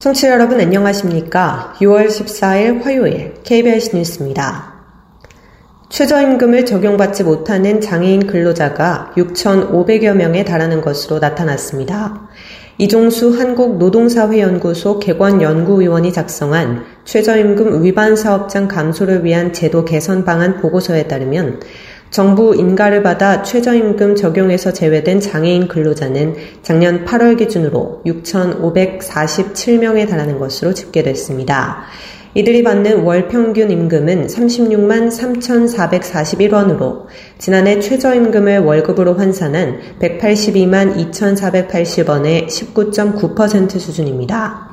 청취자 여러분 안녕하십니까? 6월 14일 화요일 KBS 뉴스입니다. 최저임금을 적용받지 못하는 장애인 근로자가 6,500여 명에 달하는 것으로 나타났습니다. 이종수 한국노동사회연구소 개관연구위원이 작성한 최저임금 위반 사업장 감소를 위한 제도 개선 방안 보고서에 따르면 정부 인가를 받아 최저임금 적용에서 제외된 장애인 근로자는 작년 8월 기준으로 6,547명에 달하는 것으로 집계됐습니다. 이들이 받는 월 평균 임금은 36만 3,441원으로 지난해 최저임금을 월급으로 환산한 182만 2,480원의 19.9% 수준입니다.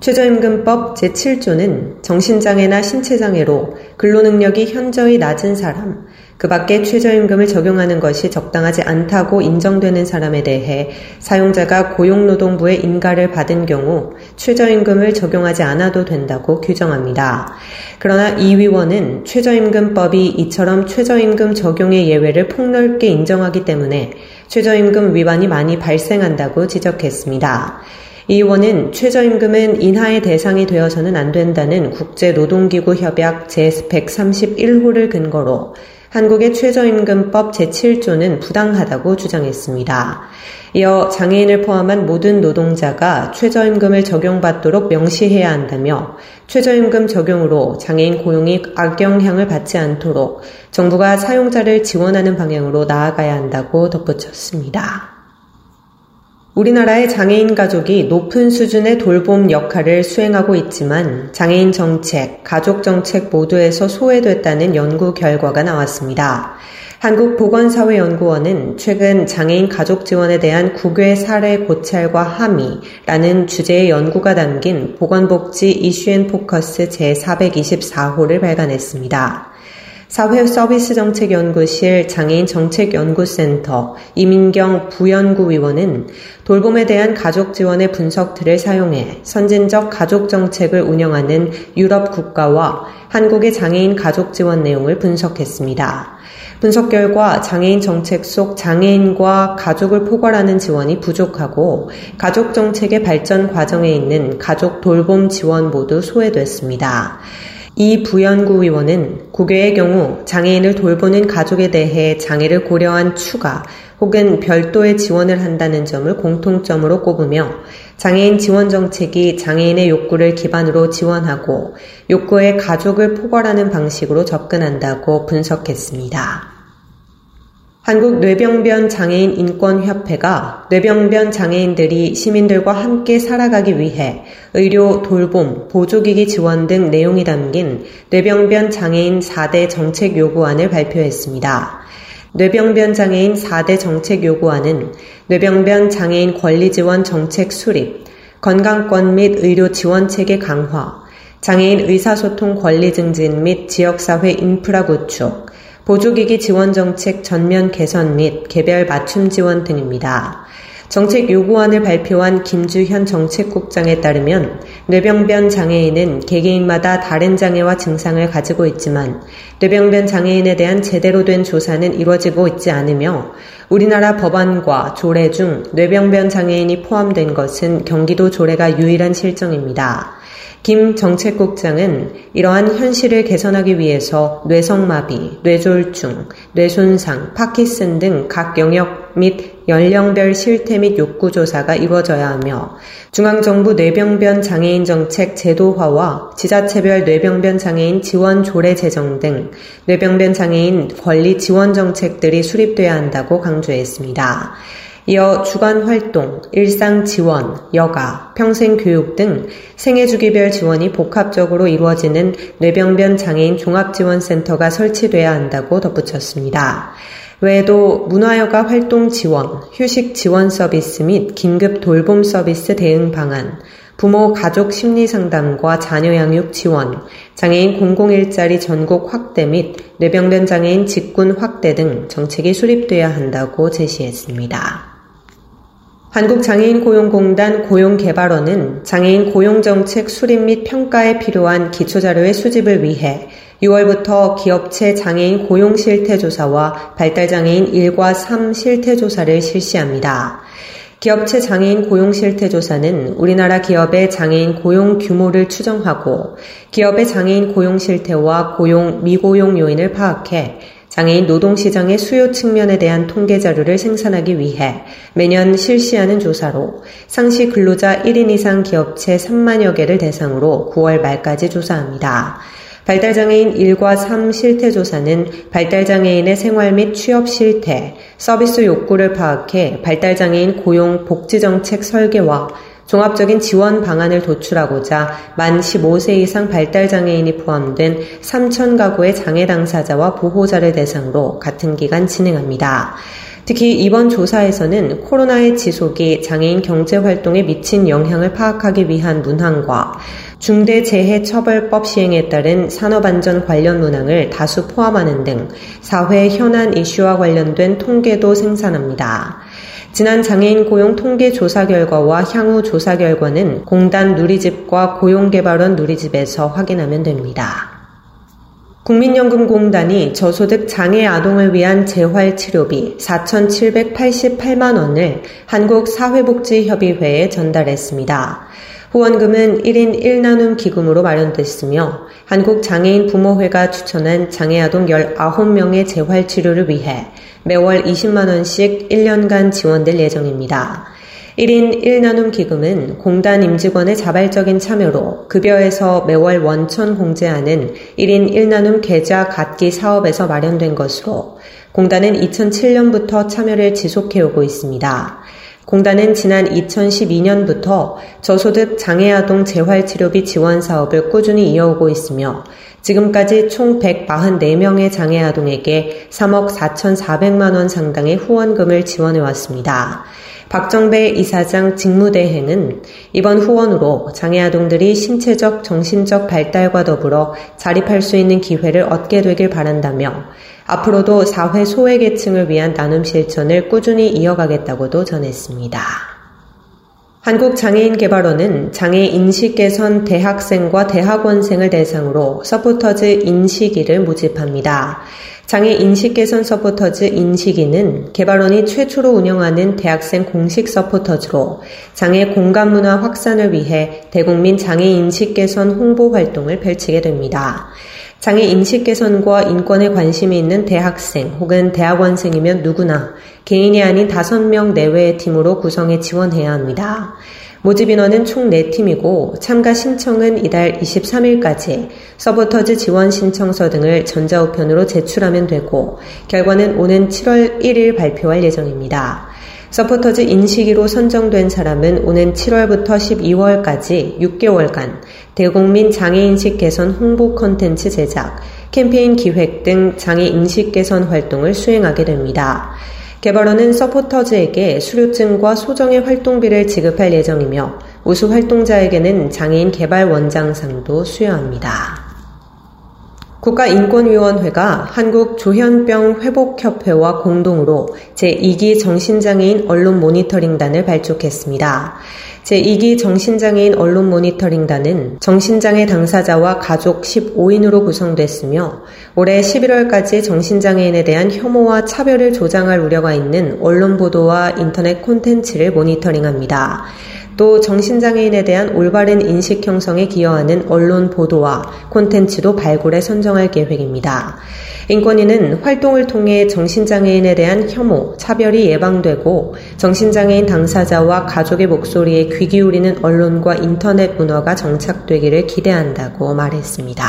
최저임금법 제7조는 정신장애나 신체장애로 근로능력이 현저히 낮은 사람, 그 밖에 최저임금을 적용하는 것이 적당하지 않다고 인정되는 사람에 대해 사용자가 고용노동부의 인가를 받은 경우 최저임금을 적용하지 않아도 된다고 규정합니다. 그러나 이 위원은 최저임금법이 이처럼 최저임금 적용의 예외를 폭넓게 인정하기 때문에 최저임금 위반이 많이 발생한다고 지적했습니다. 이 의원은 최저임금은 인하의 대상이 되어서는 안 된다는 국제노동기구 협약 제131호를 근거로 한국의 최저임금법 제7조는 부당하다고 주장했습니다. 이어 장애인을 포함한 모든 노동자가 최저임금을 적용받도록 명시해야 한다며 최저임금 적용으로 장애인 고용이 악영향을 받지 않도록 정부가 사용자를 지원하는 방향으로 나아가야 한다고 덧붙였습니다. 우리나라의 장애인 가족이 높은 수준의 돌봄 역할을 수행하고 있지만 장애인 정책, 가족 정책 모두에서 소외됐다는 연구 결과가 나왔습니다. 한국보건사회연구원은 최근 장애인 가족 지원에 대한 국외 사례 고찰과 함의라는 주제의 연구가 담긴 보건복지 이슈앤 포커스 제424호를 발간했습니다. 사회서비스정책연구실 장애인 정책연구센터 이민경 부연구위원은 돌봄에 대한 가족 지원의 분석들을 사용해 선진적 가족 정책을 운영하는 유럽 국가와 한국의 장애인 가족 지원 내용을 분석했습니다. 분석 결과 장애인 정책 속 장애인과 가족을 포괄하는 지원이 부족하고 가족 정책의 발전 과정에 있는 가족 돌봄 지원 모두 소외됐습니다. 이 부연구 의원은 국외의 경우 장애인을 돌보는 가족에 대해 장애를 고려한 추가 혹은 별도의 지원을 한다는 점을 공통점으로 꼽으며 장애인 지원 정책이 장애인의 욕구를 기반으로 지원하고 욕구에 가족을 포괄하는 방식으로 접근한다고 분석했습니다. 한국 뇌병변 장애인 인권협회가 뇌병변 장애인들이 시민들과 함께 살아가기 위해 의료, 돌봄, 보조기기 지원 등 내용이 담긴 뇌병변 장애인 4대 정책 요구안을 발표했습니다. 뇌병변 장애인 4대 정책 요구안은 뇌병변 장애인 권리 지원 정책 수립, 건강권 및 의료 지원 체계 강화, 장애인 의사소통 권리 증진 및 지역사회 인프라 구축, 보조기기 지원 정책 전면 개선 및 개별 맞춤 지원 등입니다. 정책 요구안을 발표한 김주현 정책국장에 따르면 뇌병변 장애인은 개개인마다 다른 장애와 증상을 가지고 있지만 뇌병변 장애인에 대한 제대로 된 조사는 이루어지고 있지 않으며 우리나라 법안과 조례 중 뇌병변 장애인이 포함된 것은 경기도 조례가 유일한 실정입니다. 김 정책국장은 이러한 현실을 개선하기 위해서 뇌성마비, 뇌졸중, 뇌손상, 파키슨 등 각 영역 및 연령별 실태 및 욕구 조사가 이루어져야 하며 중앙정부 뇌병변 장애인 정책 제도화와 지자체별 뇌병변 장애인 지원 조례 제정 등 뇌병변 장애인 권리 지원 정책들이 수립돼야 한다고 강조했습니다. 이어 주간 활동, 일상 지원, 여가, 평생 교육 등 생애 주기별 지원이 복합적으로 이루어지는 뇌병변 장애인 종합지원센터가 설치돼야 한다고 덧붙였습니다. 외에도 문화여가 활동 지원, 휴식 지원 서비스 및 긴급 돌봄 서비스 대응 방안, 부모 가족 심리 상담과 자녀 양육 지원, 장애인 공공 일자리 전국 확대 및 뇌병변 장애인 직군 확대 등 정책이 수립돼야 한다고 제시했습니다. 한국장애인 고용공단 고용개발원은 장애인 고용정책 수립 및 평가에 필요한 기초자료의 수집을 위해 6월부터 기업체 장애인 고용 실태 조사와 발달 장애인 1과 3 실태 조사를 실시합니다. 기업체 장애인 고용 실태 조사는 우리나라 기업의 장애인 고용 규모를 추정하고 기업의 장애인 고용 실태와 고용 미고용 요인을 파악해 장애인 노동시장의 수요 측면에 대한 통계 자료를 생산하기 위해 매년 실시하는 조사로 상시 근로자 1인 이상 기업체 3만여 개를 대상으로 9월 말까지 조사합니다. 발달장애인 1과 3 실태조사는 발달장애인의 생활 및 취업 실태, 서비스 욕구를 파악해 발달장애인 고용 복지정책 설계와 종합적인 지원 방안을 도출하고자 만 15세 이상 발달장애인이 포함된 3천 가구의 장애 당사자와 보호자를 대상으로 같은 기간 진행합니다. 특히 이번 조사에서는 코로나의 지속이 장애인 경제 활동에 미친 영향을 파악하기 위한 문항과 중대재해처벌법 시행에 따른 산업안전 관련 문항을 다수 포함하는 등 사회 현안 이슈와 관련된 통계도 생산합니다. 지난 장애인 고용 통계 조사 결과와 향후 조사 결과는 공단 누리집과 고용개발원 누리집에서 확인하면 됩니다. 국민연금공단이 저소득 장애 아동을 위한 재활치료비 4,788만 원을 한국사회복지협의회에 전달했습니다. 후원금은 1인 1나눔 기금으로 마련됐으며 한국장애인 부모회가 추천한 장애아동 19명의 재활치료를 위해 매월 20만원씩 1년간 지원될 예정입니다. 1인 1나눔 기금은 공단 임직원의 자발적인 참여로 급여에서 매월 원천 공제하는 1인 1나눔 계좌 갖기 사업에서 마련된 것으로 공단은 2007년부터 참여를 지속해오고 있습니다. 공단은 지난 2012년부터 저소득 장애아동 재활치료비 지원 사업을 꾸준히 이어오고 있으며 지금까지 총 144명의 장애아동에게 3억 4,400만 원 상당의 후원금을 지원해 왔습니다. 박정배 이사장 직무대행은 이번 후원으로 장애아동들이 신체적, 정신적 발달과 더불어 자립할 수 있는 기회를 얻게 되길 바란다며 앞으로도 사회 소외계층을 위한 나눔 실천을 꾸준히 이어가겠다고도 전했습니다. 한국장애인개발원은 장애 인식 개선 대학생과 대학원생을 대상으로 서포터즈 인식이를 모집합니다. 장애 인식 개선 서포터즈 인식이는 개발원이 최초로 운영하는 대학생 공식 서포터즈로 장애 공감 문화 확산을 위해 대국민 장애 인식 개선 홍보 활동을 펼치게 됩니다. 장애 인식 개선과 인권에 관심이 있는 대학생 혹은 대학원생이면 누구나 개인이 아닌 5명 내외의 팀으로 구성해 지원해야 합니다. 모집 인원은 총 4팀이고 참가 신청은 이달 23일까지 서포터즈 지원 신청서 등을 전자우편으로 제출하면 되고 결과는 오는 7월 1일 발표할 예정입니다. 서포터즈 인식이로 선정된 사람은 오는 7월부터 12월까지 6개월간 대국민 장애인식 개선 홍보 컨텐츠 제작, 캠페인 기획 등 장애인식 개선 활동을 수행하게 됩니다. 개발원은 서포터즈에게 수료증과 소정의 활동비를 지급할 예정이며 우수 활동자에게는 장애인 개발 원장상도 수여합니다. 국가인권위원회가 한국조현병 회복협회와 공동으로 제2기 정신장애인 언론 모니터링단을 발족했습니다. 제2기 정신장애인 언론 모니터링단은 정신장애 당사자와 가족 15인으로 구성됐으며 올해 11월까지 정신장애인에 대한 혐오와 차별을 조장할 우려가 있는 언론 보도와 인터넷 콘텐츠를 모니터링합니다. 또 정신장애인에 대한 올바른 인식 형성에 기여하는 언론 보도와 콘텐츠도 발굴해 선정할 계획입니다. 인권위는 활동을 통해 정신장애인에 대한 혐오, 차별이 예방되고 정신장애인 당사자와 가족의 목소리에 귀 기울이는 언론과 인터넷 문화가 정착되기를 기대한다고 말했습니다.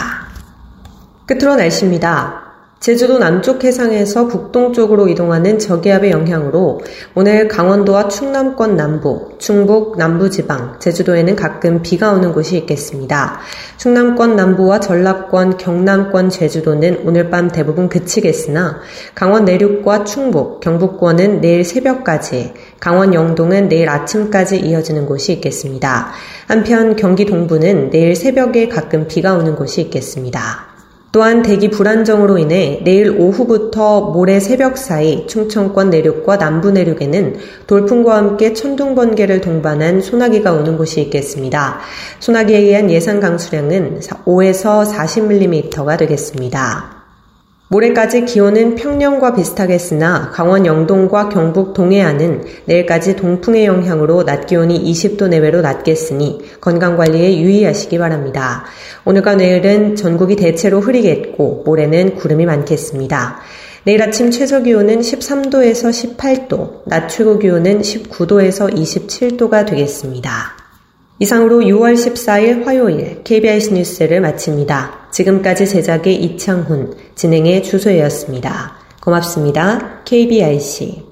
끝으로 날씨입니다. 제주도 남쪽 해상에서 북동쪽으로 이동하는 저기압의 영향으로 오늘 강원도와 충남권 남부, 충북 남부지방, 제주도에는 가끔 비가 오는 곳이 있겠습니다. 충남권 남부와 전라권, 경남권, 제주도는 오늘 밤 대부분 그치겠으나 강원 내륙과 충북, 경북권은 내일 새벽까지, 강원 영동은 내일 아침까지 이어지는 곳이 있겠습니다. 한편 경기 동부는 내일 새벽에 가끔 비가 오는 곳이 있겠습니다. 또한 대기 불안정으로 인해 내일 오후부터 모레 새벽 사이 충청권 내륙과 남부 내륙에는 돌풍과 함께 천둥 번개를 동반한 소나기가 오는 곳이 있겠습니다. 소나기에 의한 예상 강수량은 5에서 40mm가 되겠습니다. 모레까지 기온은 평년과 비슷하겠으나 강원 영동과 경북 동해안은 내일까지 동풍의 영향으로 낮 기온이 20도 내외로 낮겠으니 건강관리에 유의하시기 바랍니다. 오늘과 내일은 전국이 대체로 흐리겠고 모레는 구름이 많겠습니다. 내일 아침 최저 기온은 13도에서 18도, 낮 최고 기온은 19도에서 27도가 되겠습니다. 이상으로 6월 14일 화요일 KBS 뉴스를 마칩니다. 지금까지 제작의 이창훈, 진행의 주소였습니다. 고맙습니다. KBIC